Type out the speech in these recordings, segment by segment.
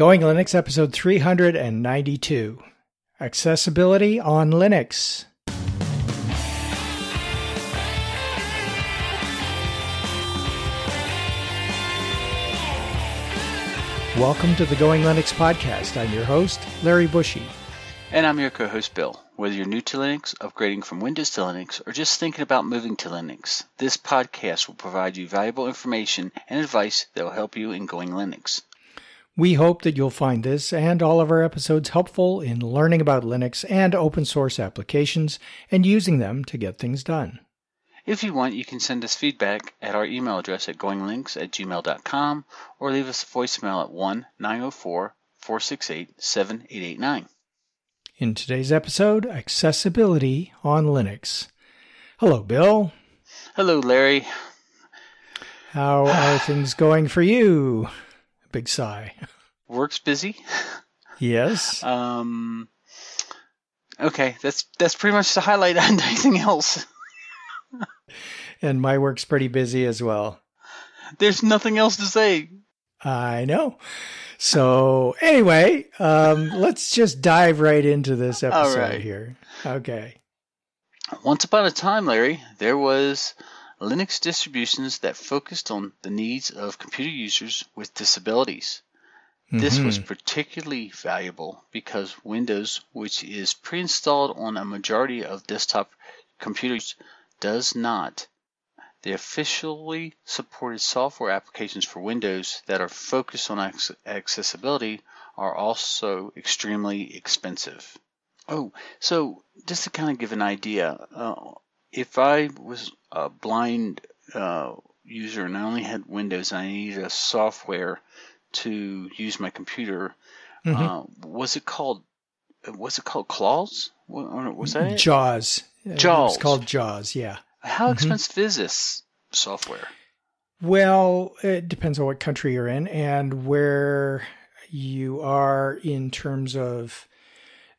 Going Linux episode 392 Accessibility on Linux. Welcome to the Going Linux podcast. I'm your host, Larry Bushy. And I'm your co host, Bill. Whether you're new to Linux, upgrading from Windows to Linux, or just thinking about moving to Linux, this podcast will provide you valuable information and advice that will help you in going Linux. We hope that you'll find this and all of our episodes helpful in learning about Linux and open source applications and using them to get things done. If you want, you can send us feedback at our email address at goinglinux at gmail.com or leave us a voicemail at 1 904 468 7889. In today's episode, accessibility on Linux. Hello, Bill. Hello, Larry. How are things going for you? Big sigh. Work's busy. Yes. Um. Okay, that's that's pretty much the highlight on anything else. and my work's pretty busy as well. There's nothing else to say. I know. So anyway, um, let's just dive right into this episode right. here. Okay. Once upon a time, Larry, there was Linux distributions that focused on the needs of computer users with disabilities. This was Mhm. particularly valuable because Windows, which is pre-installed on a majority of desktop computers, does not. The officially supported software applications for Windows that are focused on ac- accessibility are also extremely expensive. Oh, so just to kind of give an idea, uh, if I was a blind uh, user and I only had Windows and I needed a software to use my computer, Mhm. uh, was it called? Was it called Claws? Or Was that it? Jaws. Jaws. called Jaws, yeah. How Mhm. expensive is this software? Well, it depends on what country you're in and where you are in terms of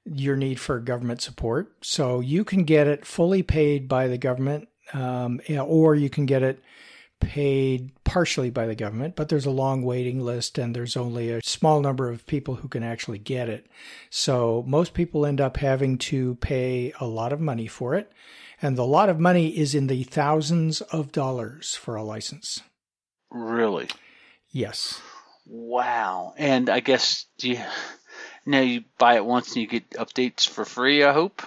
your need for government support. So you can get it fully paid by the government, um, or you can get it paid partially by the government, but there's a long waiting list and there's only a small number of people who can actually get it. So most people end up having to pay a lot of money for it. And the lot of money is in the thousands of dollars for a license. Really? Yes. Wow. And I guess do you now you buy it once and you get updates for free, I hope?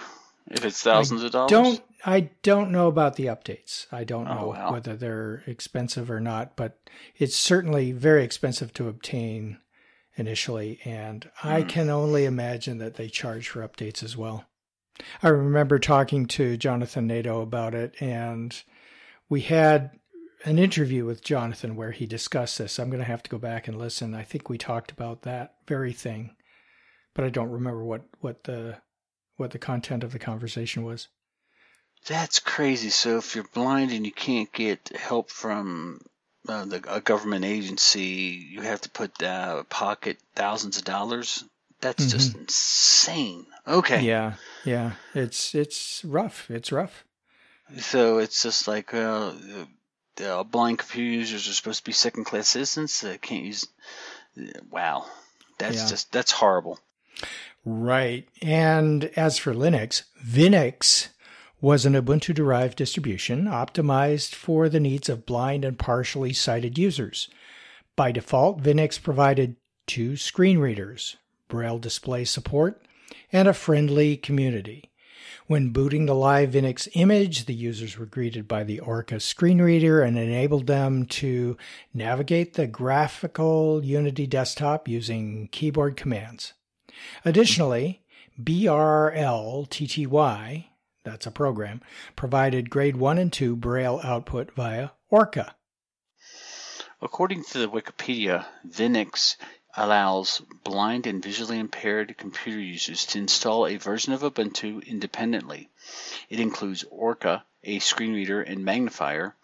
If it's thousands of dollars? Don't I don't know about the updates. I don't Oh, know wow. whether they're expensive or not, but it's certainly very expensive to obtain initially, and I Hmm. can only imagine that they charge for updates as well. I remember talking to Jonathan Nadeau about it, and we had an interview with Jonathan where he discussed this. I'm going to have to go back and listen. I think we talked about that very thing, but I don't remember what what the what the content of the conversation was. That's crazy. So if you're blind and you can't get help from uh, the, a government agency, you have to put uh, pocket thousands of dollars. That's just insane. Okay. Mm-hmm. Yeah, yeah. It's it's rough. It's rough. So it's just like uh, uh, blind computer users are supposed to be second class citizens. They can't use. Wow, that's Yeah. just that's horrible. Right. And as for Linux, Vinux was an Ubuntu derived distribution optimized for the needs of blind and partially sighted users. By default, Vinux provided two screen readers, Braille display support, and a friendly community. When booting the live Linux image, the users were greeted by the Orca screen reader and enabled them to navigate the graphical Unity desktop using keyboard commands. Additionally, BRLTTY, that's a program, provided grade 1 and 2 Braille output via Orca. According to the Wikipedia, Vinux allows blind and visually impaired computer users to install a version of Ubuntu independently. It includes Orca, a screen reader and magnifier,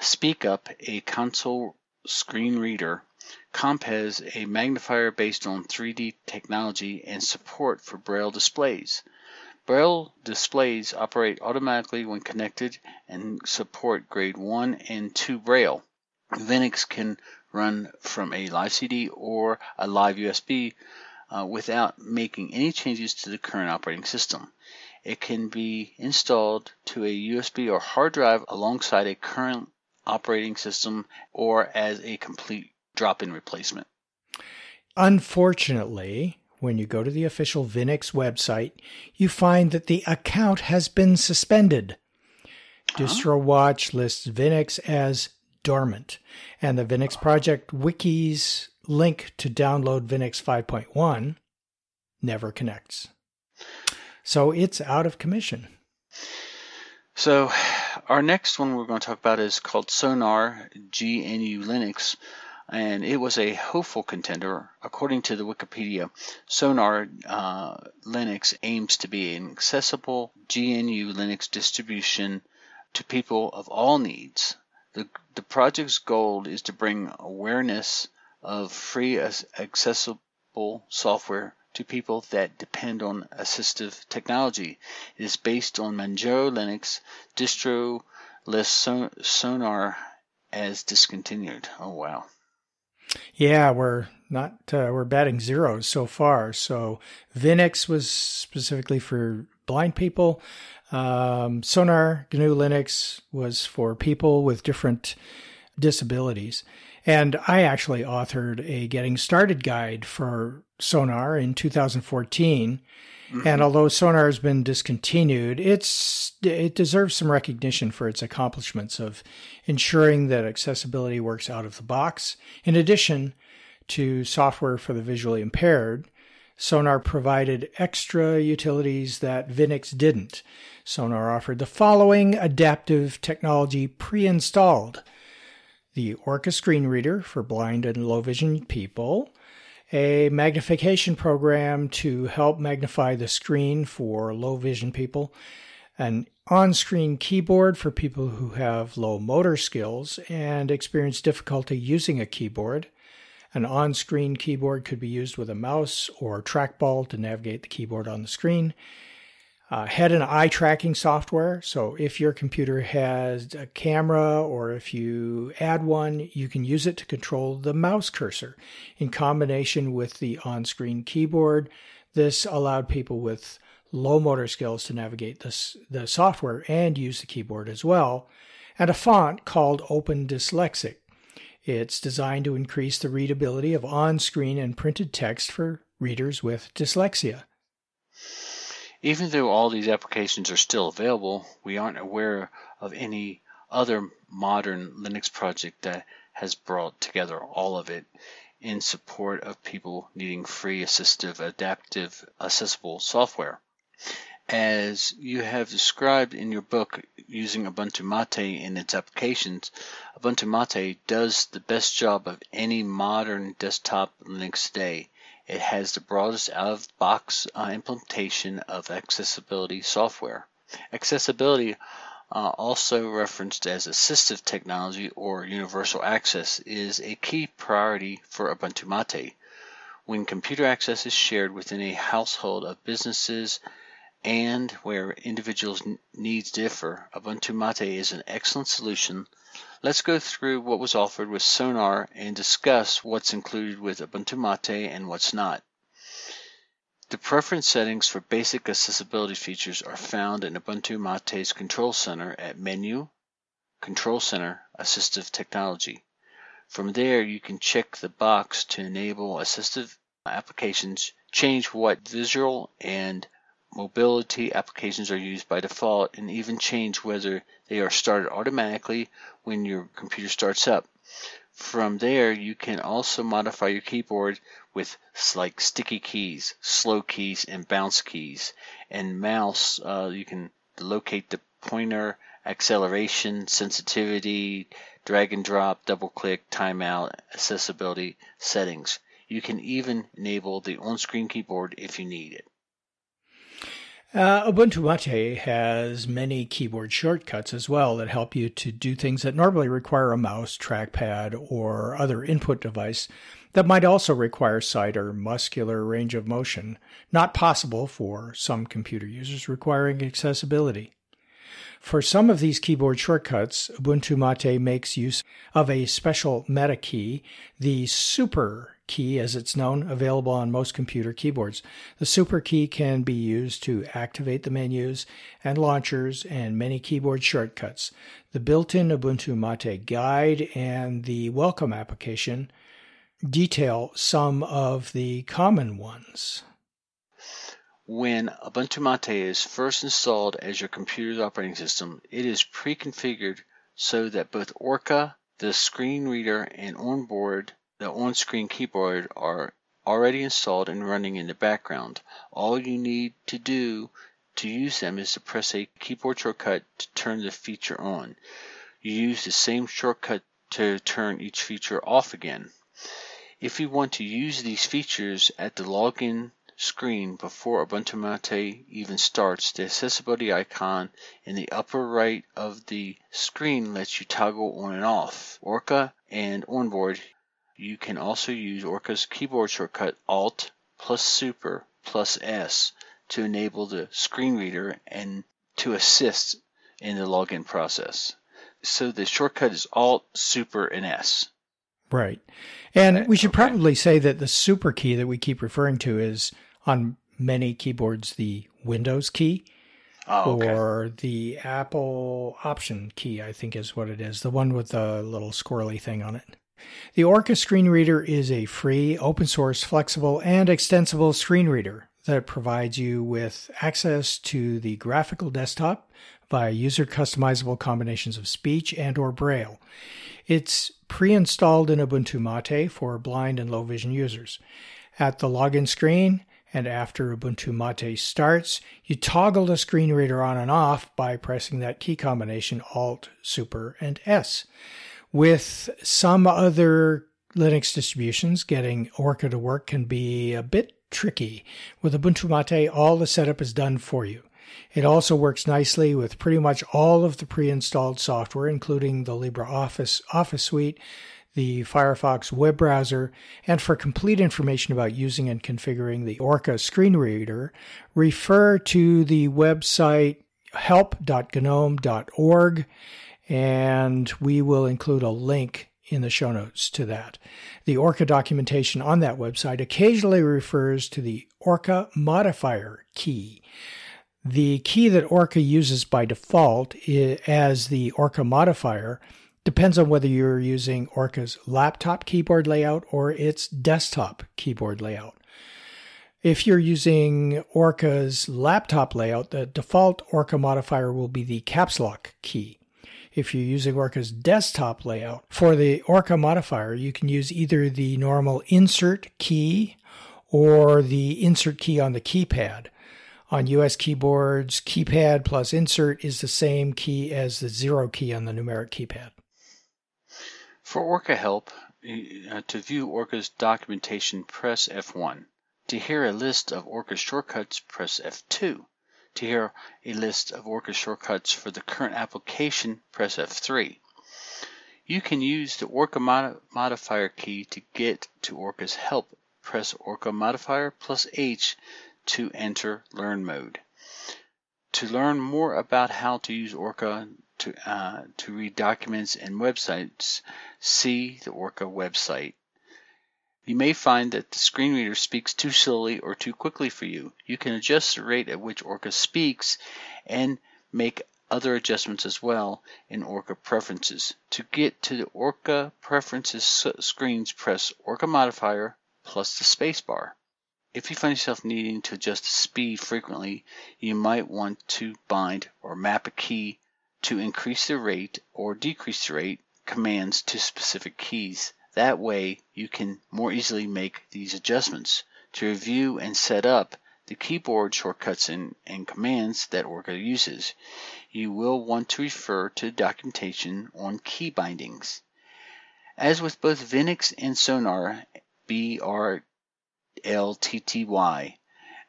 SpeakUp, a console screen reader, Compiz, a magnifier based on 3D technology, and support for Braille displays. Braille displays operate automatically when connected and support grade 1 and 2 Braille. Vinux can run from a live CD or a live USB uh, without making any changes to the current operating system. It can be installed to a USB or hard drive alongside a current operating system or as a complete drop in replacement. Unfortunately, when you go to the official Vinux website, you find that the account has been suspended. Uh-huh. DistroWatch lists Vinux as dormant, and the Vinux Project Wiki's link to download Vinux 5.1 never connects. So it's out of commission. So, our next one we're going to talk about is called Sonar GNU Linux, and it was a hopeful contender. According to the Wikipedia, Sonar uh, Linux aims to be an accessible GNU Linux distribution to people of all needs. The, the project's goal is to bring awareness of free accessible software to people that depend on assistive technology. It is based on Manjaro Linux. Distro lists Sonar as discontinued. Oh wow. Yeah, we're not uh, we're batting zeros so far. So Vinux was specifically for blind people. Um, Sonar GNU Linux was for people with different disabilities. And I actually authored a getting started guide for Sonar in 2014. Mm-hmm. And although Sonar has been discontinued, it's it deserves some recognition for its accomplishments of ensuring that accessibility works out of the box. In addition to software for the visually impaired, Sonar provided extra utilities that Vinux didn't. Sonar offered the following adaptive technology pre-installed: the Orca screen reader for blind and low vision people, a magnification program to help magnify the screen for low vision people, an on screen keyboard for people who have low motor skills and experience difficulty using a keyboard. An on screen keyboard could be used with a mouse or trackball to navigate the keyboard on the screen uh, head and eye tracking software. So if your computer has a camera or if you add one, you can use it to control the mouse cursor in combination with the on screen keyboard. This allowed people with low motor skills to navigate this, the software and use the keyboard as well. And a font called Open Dyslexic. It's designed to increase the readability of on screen and printed text for readers with dyslexia. Even though all these applications are still available, we aren't aware of any other modern Linux project that has brought together all of it in support of people needing free, assistive, adaptive, accessible software. As you have described in your book using Ubuntu Mate in its applications, Ubuntu Mate does the best job of any modern desktop Linux today it has the broadest out-of-box uh, implementation of accessibility software. Accessibility, uh, also referenced as assistive technology or universal access, is a key priority for Ubuntu Mate. When computer access is shared within a household of businesses and where individuals' needs differ, Ubuntu Mate is an excellent solution Let's go through what was offered with Sonar and discuss what's included with Ubuntu Mate and what's not. The preference settings for basic accessibility features are found in Ubuntu Mate's Control Center at Menu, Control Center, Assistive Technology. From there, you can check the box to enable assistive applications, change what visual and mobility applications are used by default, and even change whether they are started automatically when your computer starts up. From there, you can also modify your keyboard with like sticky keys, slow keys, and bounce keys. And mouse, uh, you can locate the pointer, acceleration, sensitivity, drag and drop, double click, timeout, accessibility settings. You can even enable the on-screen keyboard if you need it. Uh, Ubuntu Mate has many keyboard shortcuts as well that help you to do things that normally require a mouse, trackpad, or other input device that might also require sight or muscular range of motion, not possible for some computer users requiring accessibility. For some of these keyboard shortcuts, Ubuntu Mate makes use of a special meta key, the super key as it's known, available on most computer keyboards. The super key can be used to activate the menus and launchers and many keyboard shortcuts. The built-in Ubuntu Mate guide and the welcome application detail some of the common ones. When Ubuntu Mate is first installed as your computer's operating system, it is pre-configured so that both Orca, the screen reader, and onboard, the on-screen keyboard are already installed and running in the background. All you need to do to use them is to press a keyboard shortcut to turn the feature on. You use the same shortcut to turn each feature off again. If you want to use these features at the login screen before Ubuntu Mate even starts, the accessibility icon in the upper right of the screen lets you toggle on and off. Orca and Onboard, you can also use Orca's keyboard shortcut Alt plus Super plus S to enable the screen reader and to assist in the login process. So the shortcut is Alt, Super, and S. Right. And we should okay. probably say that the super key that we keep referring to is on many keyboards the Windows key. Oh, okay. Or the Apple Option key, I think is what it is, the one with the little squirrely thing on it. The Orca screen reader is a free, open source, flexible, and extensible screen reader that provides you with access to the graphical desktop via user customizable combinations of speech and or braille. It's pre-installed in Ubuntu Mate for blind and low vision users. At the login screen and after Ubuntu Mate starts, you toggle the screen reader on and off by pressing that key combination Alt, Super, and S. With some other Linux distributions, getting Orca to work can be a bit tricky. With Ubuntu Mate, all the setup is done for you. It also works nicely with pretty much all of the pre-installed software, including the LibreOffice Office Suite, the Firefox web browser, and for complete information about using and configuring the Orca screen reader, refer to the website help.gnome.org, and we will include a link in the show notes to that. The Orca documentation on that website occasionally refers to the Orca modifier key. The key that Orca uses by default as the Orca modifier depends on whether you're using Orca's laptop keyboard layout or its desktop keyboard layout. If you're using Orca's laptop layout, the default Orca modifier will be the caps lock key. If you're using Orca's desktop layout, for the Orca modifier, you can use either the normal insert key or the insert key on the keypad. On US keyboards, keypad plus insert is the same key as the zero key on the numeric keypad. For Orca help, uh, to view Orca's documentation, press F1. To hear a list of Orca shortcuts, press F2. To hear a list of Orca shortcuts for the current application, press F3. You can use the Orca mod modifier key to get to Orca's help. Press Orca modifier plus H to enter Learn mode. To learn more about how to use Orca to, uh, to read documents and websites, see the Orca website. You may find that the screen reader speaks too slowly or too quickly for you. You can adjust the rate at which Orca speaks and make other adjustments as well in Orca Preferences. To get to the Orca Preferences screens, press Orca modifier plus the spacebar. If you find yourself needing to adjust the speed frequently, you might want to bind or map a key to increase the rate or decrease the rate commands to specific keys. That way you can more easily make these adjustments. To review and set up the keyboard shortcuts and, and commands that Orca uses, you will want to refer to documentation on key bindings. As with both Vinux and Sonar, BRLTTY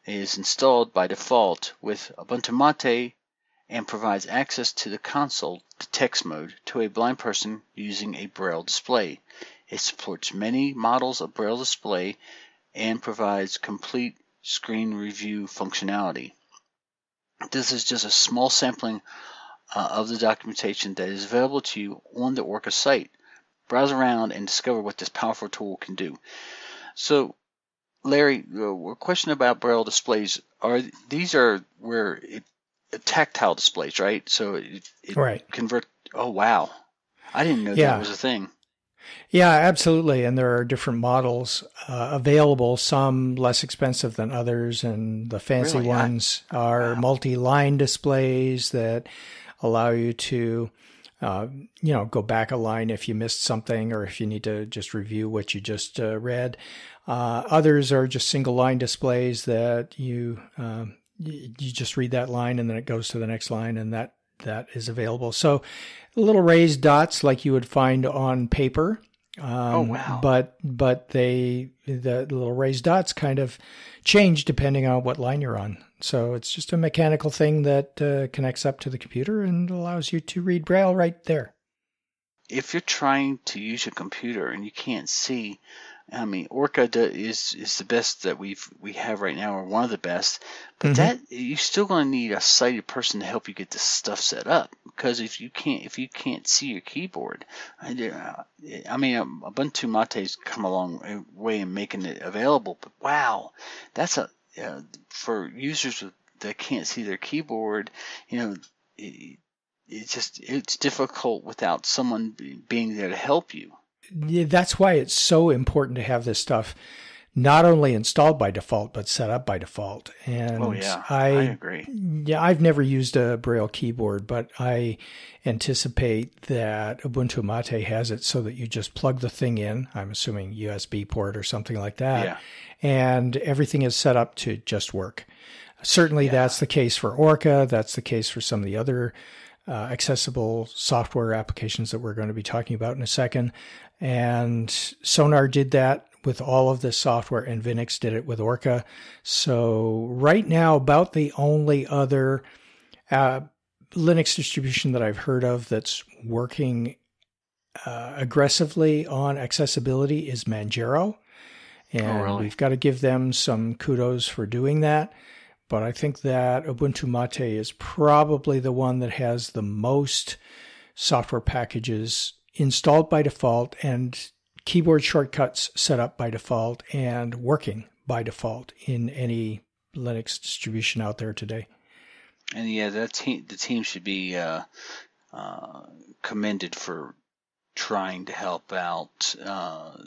is installed by default with Ubuntu Mate and provides access to the console to text mode to a blind person using a Braille display. It supports many models of Braille display and provides complete screen review functionality. This is just a small sampling uh, of the documentation that is available to you on the Orca site. Browse around and discover what this powerful tool can do. So, Larry, uh, a question about Braille displays. Are these are where it, tactile displays, right? So it, it right. convert. Oh wow, I didn't know yeah. that was a thing. Yeah, absolutely. And there are different models uh, available, some less expensive than others. And the fancy really? ones I, are wow. multi line displays that allow you to. Uh, you know, go back a line if you missed something or if you need to just review what you just uh, read. Uh, others are just single line displays that you, um, you just read that line and then it goes to the next line and that that is available. So little raised dots like you would find on paper. Um, oh wow! But but they the little raised dots kind of change depending on what line you're on. So it's just a mechanical thing that uh, connects up to the computer and allows you to read Braille right there. If you're trying to use your computer and you can't see I mean, Orca is is the best that we've we have right now, or one of the best. But mm-hmm. that you're still going to need a sighted person to help you get this stuff set up. Because if you can't if you can't see your keyboard, I, I mean, Ubuntu Mate's come a long way in making it available. But wow, that's a uh, for users that can't see their keyboard. You know, it, it's just it's difficult without someone being there to help you that's why it's so important to have this stuff not only installed by default but set up by default. And oh, yeah. I, I agree. Yeah, I've never used a Braille keyboard, but I anticipate that Ubuntu Mate has it so that you just plug the thing in. I'm assuming USB port or something like that, yeah. and everything is set up to just work. Certainly, yeah. that's the case for Orca. That's the case for some of the other uh, accessible software applications that we're going to be talking about in a second. And Sonar did that with all of this software, and Vinux did it with Orca. So, right now, about the only other uh, Linux distribution that I've heard of that's working uh, aggressively on accessibility is Manjaro. And oh, really? we've got to give them some kudos for doing that. But I think that Ubuntu Mate is probably the one that has the most software packages installed by default and keyboard shortcuts set up by default and working by default in any Linux distribution out there today. And yeah, that team, the team should be uh, uh, commended for trying to help out uh,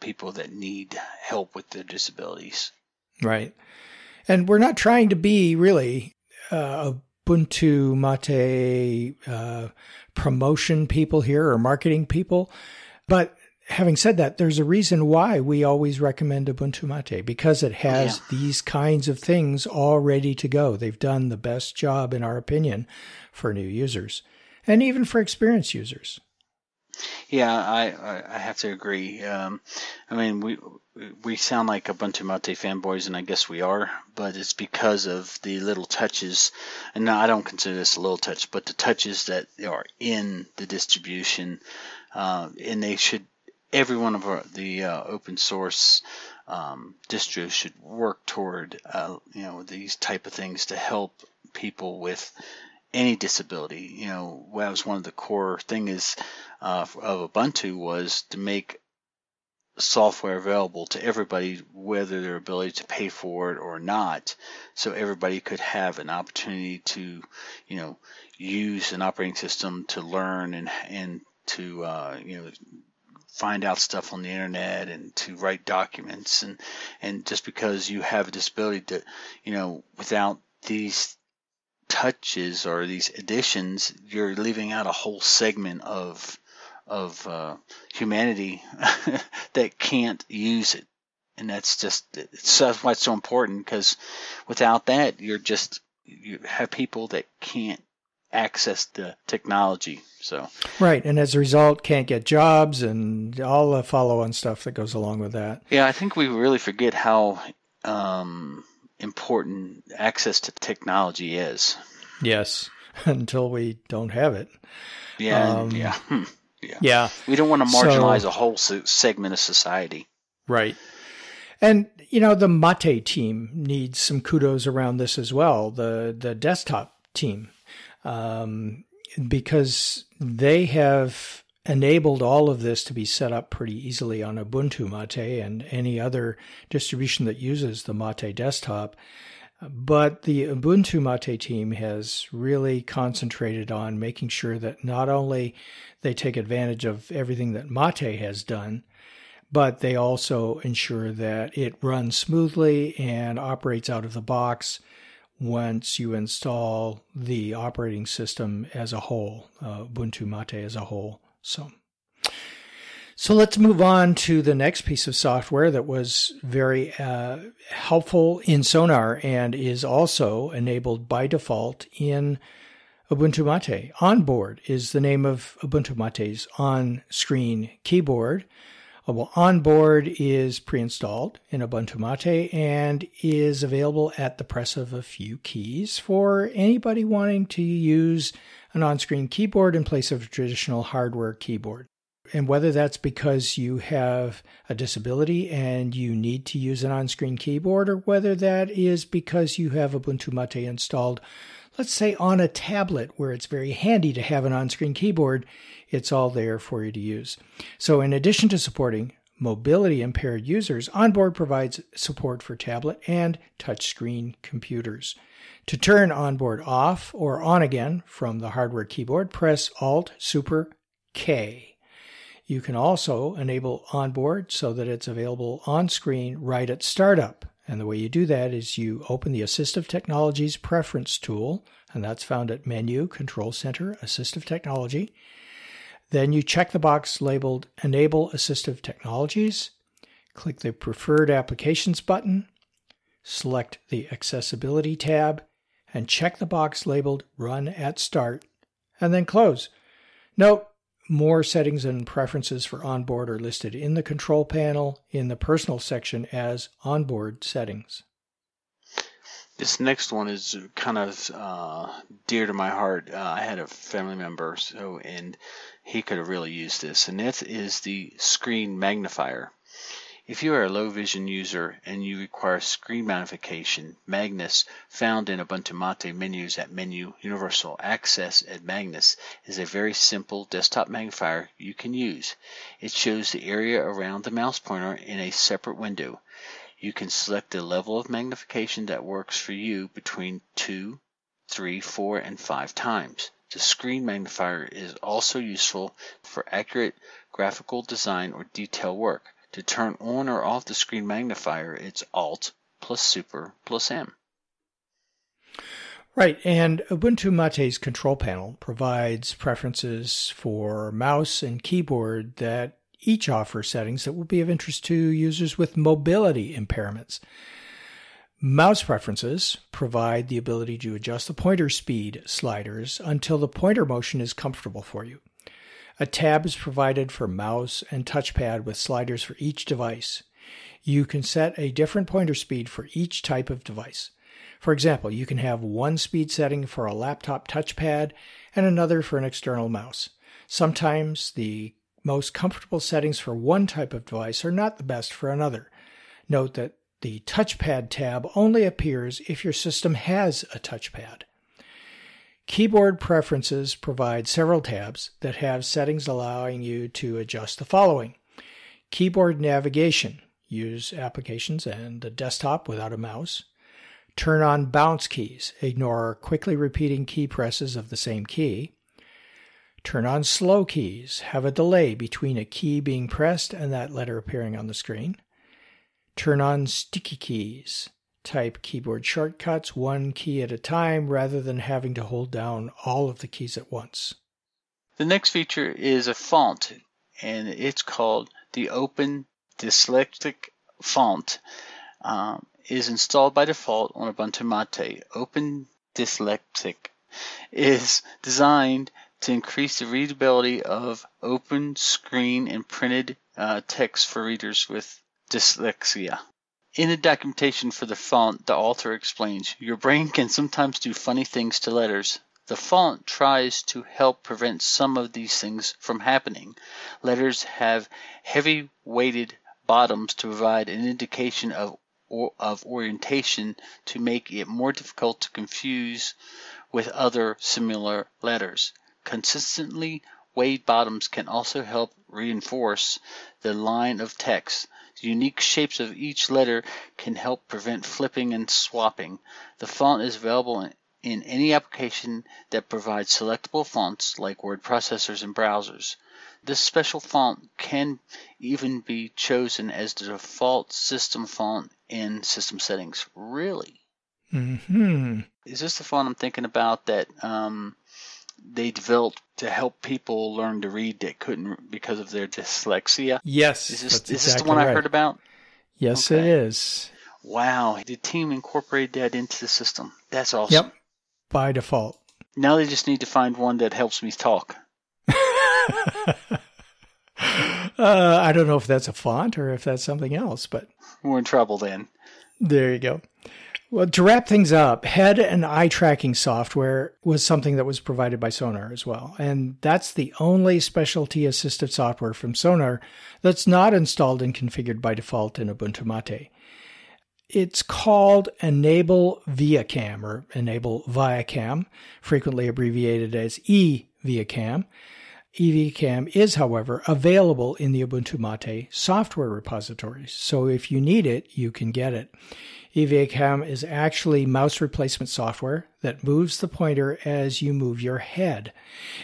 people that need help with their disabilities. Right. And we're not trying to be really uh, Ubuntu Mate uh, promotion people here or marketing people. But having said that, there's a reason why we always recommend Ubuntu Mate because it has yeah. these kinds of things all ready to go. They've done the best job, in our opinion, for new users and even for experienced users. Yeah, I I have to agree. Um, I mean, we we sound like a Ubuntu Mate fanboys, and I guess we are, but it's because of the little touches. And I don't consider this a little touch, but the touches that are in the distribution, uh, and they should. Every one of our, the uh, open source um, distros should work toward, uh, you know, these type of things to help people with any disability. You know, that was one of the core thing is uh, of Ubuntu was to make software available to everybody, whether their ability to pay for it or not, so everybody could have an opportunity to, you know, use an operating system to learn and and to uh, you know find out stuff on the internet and to write documents. And and just because you have a disability that you know without these touches or these additions you're leaving out a whole segment of of uh, humanity that can't use it, and that's just that's why it's so important because without that, you're just you have people that can't access the technology. So right, and as a result, can't get jobs and all the follow-on stuff that goes along with that. Yeah, I think we really forget how um, important access to technology is. Yes, until we don't have it. Yeah, um, yeah. Yeah. Yeah. We don't want to marginalize so, a whole segment of society. Right. And you know the Mate team needs some kudos around this as well. The the desktop team, um, because they have enabled all of this to be set up pretty easily on Ubuntu Mate and any other distribution that uses the Mate desktop. But the Ubuntu Mate team has really concentrated on making sure that not only they take advantage of everything that Mate has done, but they also ensure that it runs smoothly and operates out of the box once you install the operating system as a whole, uh, Ubuntu Mate as a whole. So, so let's move on to the next piece of software that was very uh, helpful in Sonar and is also enabled by default in Ubuntu Mate. Onboard is the name of Ubuntu Mate's on-screen keyboard. Well, Onboard is pre-installed in Ubuntu Mate and is available at the press of a few keys for anybody wanting to use an on screen keyboard in place of a traditional hardware keyboard. And whether that's because you have a disability and you need to use an on screen keyboard, or whether that is because you have Ubuntu Mate installed, let's say on a tablet where it's very handy to have an on screen keyboard, it's all there for you to use. So, in addition to supporting mobility impaired users, Onboard provides support for tablet and touchscreen computers. To turn onboard off or on again from the hardware keyboard, press Alt Super K. You can also enable onboard so that it's available on screen right at startup. And the way you do that is you open the Assistive Technologies Preference tool, and that's found at Menu, Control Center, Assistive Technology. Then you check the box labeled Enable Assistive Technologies, click the Preferred Applications button, select the Accessibility tab, and check the box labeled Run at Start, and then close. Note, more settings and preferences for onboard are listed in the control panel in the personal section as onboard settings. This next one is kind of uh, dear to my heart. Uh, I had a family member, so and he could have really used this, and that is the screen magnifier. If you are a low vision user and you require screen magnification, Magnus, found in Ubuntu Mate menus at Menu Universal Access at Magnus, is a very simple desktop magnifier you can use. It shows the area around the mouse pointer in a separate window. You can select the level of magnification that works for you between 2, 3, 4, and 5 times. The screen magnifier is also useful for accurate graphical design or detail work. To turn on or off the screen magnifier, it's Alt plus Super plus M. Right, and Ubuntu Mate's control panel provides preferences for mouse and keyboard that each offer settings that will be of interest to users with mobility impairments. Mouse preferences provide the ability to adjust the pointer speed sliders until the pointer motion is comfortable for you. A tab is provided for mouse and touchpad with sliders for each device. You can set a different pointer speed for each type of device. For example, you can have one speed setting for a laptop touchpad and another for an external mouse. Sometimes the most comfortable settings for one type of device are not the best for another. Note that the touchpad tab only appears if your system has a touchpad. Keyboard preferences provide several tabs that have settings allowing you to adjust the following. Keyboard navigation, use applications and the desktop without a mouse. Turn on bounce keys, ignore quickly repeating key presses of the same key. Turn on slow keys, have a delay between a key being pressed and that letter appearing on the screen. Turn on sticky keys, type keyboard shortcuts one key at a time rather than having to hold down all of the keys at once. The next feature is a font, and it's called the Open Dyslexic Font. Um, is installed by default on Ubuntu Mate. Open Dyslexic is designed to increase the readability of open screen and printed uh, text for readers with dyslexia. In the documentation for the font, the author explains, Your brain can sometimes do funny things to letters. The font tries to help prevent some of these things from happening. Letters have heavy weighted bottoms to provide an indication of, or, of orientation to make it more difficult to confuse with other similar letters. consistently weighed bottoms can also help reinforce the line of text. The unique shapes of each letter can help prevent flipping and swapping. The font is available in any application that provides selectable fonts like word processors and browsers. This special font can even be chosen as the default system font in system settings. Really? Hmm. Is this the font I'm thinking about that um, they developed to help people learn to read that couldn't because of their dyslexia? Yes. Is this, is exactly this the one right. I heard about? Yes, Okay. it is. Wow, the team incorporated that into the system. That's awesome. Yep. By default. Now they just need to find one that helps me talk. uh, I don't know if that's a font or if that's something else, but We're in trouble then. There you go. Well, to wrap things up, head and eye tracking software was something that was provided by Sonar as well. And that's the only specialty assistive software from Sonar that's not installed and configured by default in Ubuntu Mate. It's called Enable Via Cam or Enable Via Cam, frequently abbreviated as E Via Cam. EVCam is, however, available in the Ubuntu Mate software repositories. So if you need it, you can get it. EVCam is actually mouse replacement software that moves the pointer as you move your head.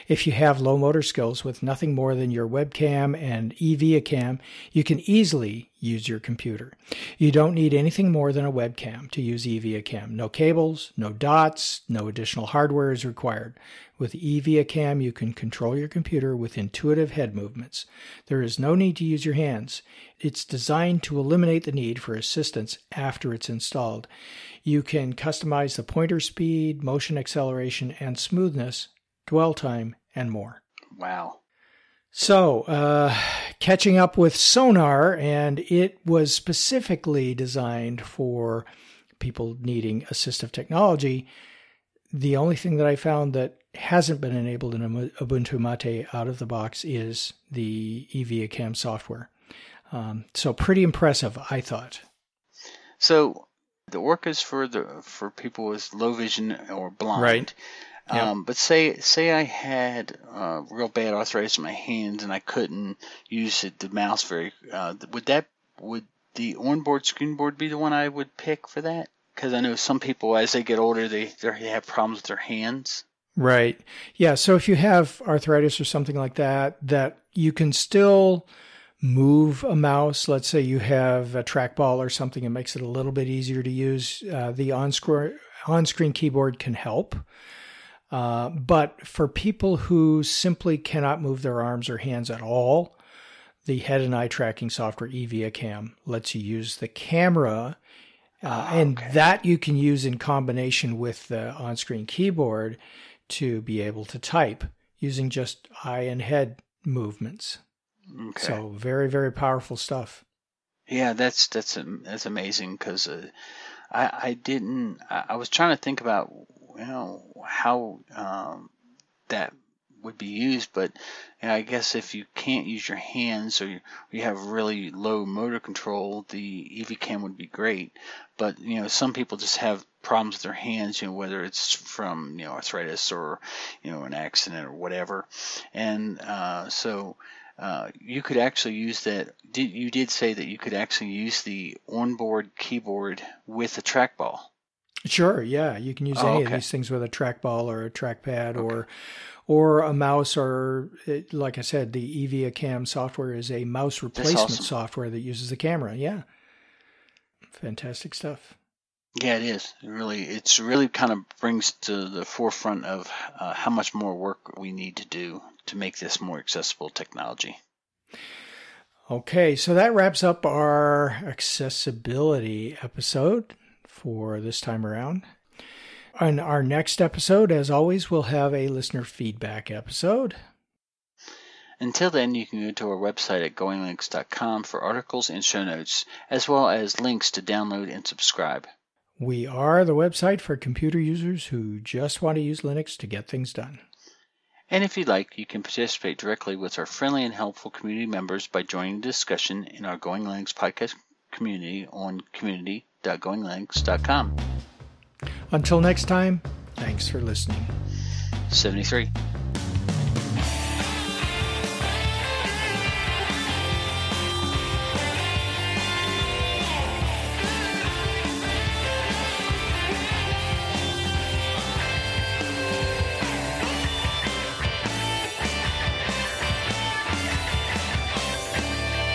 If you have low motor skills with nothing more than your webcam and EVCam, you can easily use your computer. You don't need anything more than a webcam to use EVCam. No cables, no dots, no additional hardware is required. With EVCam, you can control your computer with intuitive head movements. There is no need to use your hands. It's designed to eliminate the need for assistance after it's installed. You can customize the pointer speed, motion acceleration, and smoothness, dwell time, and more. Wow. So, uh, catching up with Sonar, and it was specifically designed for people needing assistive technology. The only thing that I found that hasn't been enabled in Ubuntu Mate out of the box is the EVCam software. Um, so, pretty impressive, I thought. So the orcas for the for people with low vision or blind. Right. Yep. Um, but say say I had uh, real bad arthritis in my hands and I couldn't use it, the mouse very. Uh, would that would the onboard screen board be the one I would pick for that? Because I know some people as they get older they they have problems with their hands. Right. Yeah. So if you have arthritis or something like that, that you can still move a mouse. Let's say you have a trackball or something, it makes it a little bit easier to use. Uh, the on-screen on-screen keyboard can help. Uh, but for people who simply cannot move their arms or hands at all, the head and eye tracking software EVIACam lets you use the camera, uh, Oh, and that you can use in combination with the on-screen keyboard to be able to type using just eye and head movements. Okay. So very very powerful stuff. Yeah, that's that's that's amazing because uh, I I didn't I, I was trying to think about you know how um, that would be used, but you know, I guess if you can't use your hands or you, you have really low motor control, the EV cam would be great. But you know, some people just have problems with their hands, you know, whether it's from you know arthritis or you know an accident or whatever, and uh, so. Uh, you could actually use that. Did, you did say that you could actually use the onboard keyboard with a trackball. Sure, yeah, you can use Oh, any of these things with a trackball or a trackpad or or a mouse or it, like I said, the EVIACam software is a mouse replacement awesome. software that uses the camera. Yeah, fantastic stuff. Yeah, it is. It really, it's really kind of brings to the forefront of uh, how much more work we need to do to make this more accessible technology. Okay, so that wraps up our accessibility episode for this time around. On our next episode, as always, we'll have a listener feedback episode. Until then, you can go to our website at goinglinux.com for articles and show notes, as well as links to download and subscribe. We are the website for computer users who just want to use Linux to get things done. And if you'd like, you can participate directly with our friendly and helpful community members by joining the discussion in our Going Linux podcast community on community.goinglinux.com. Until next time, thanks for listening. 73.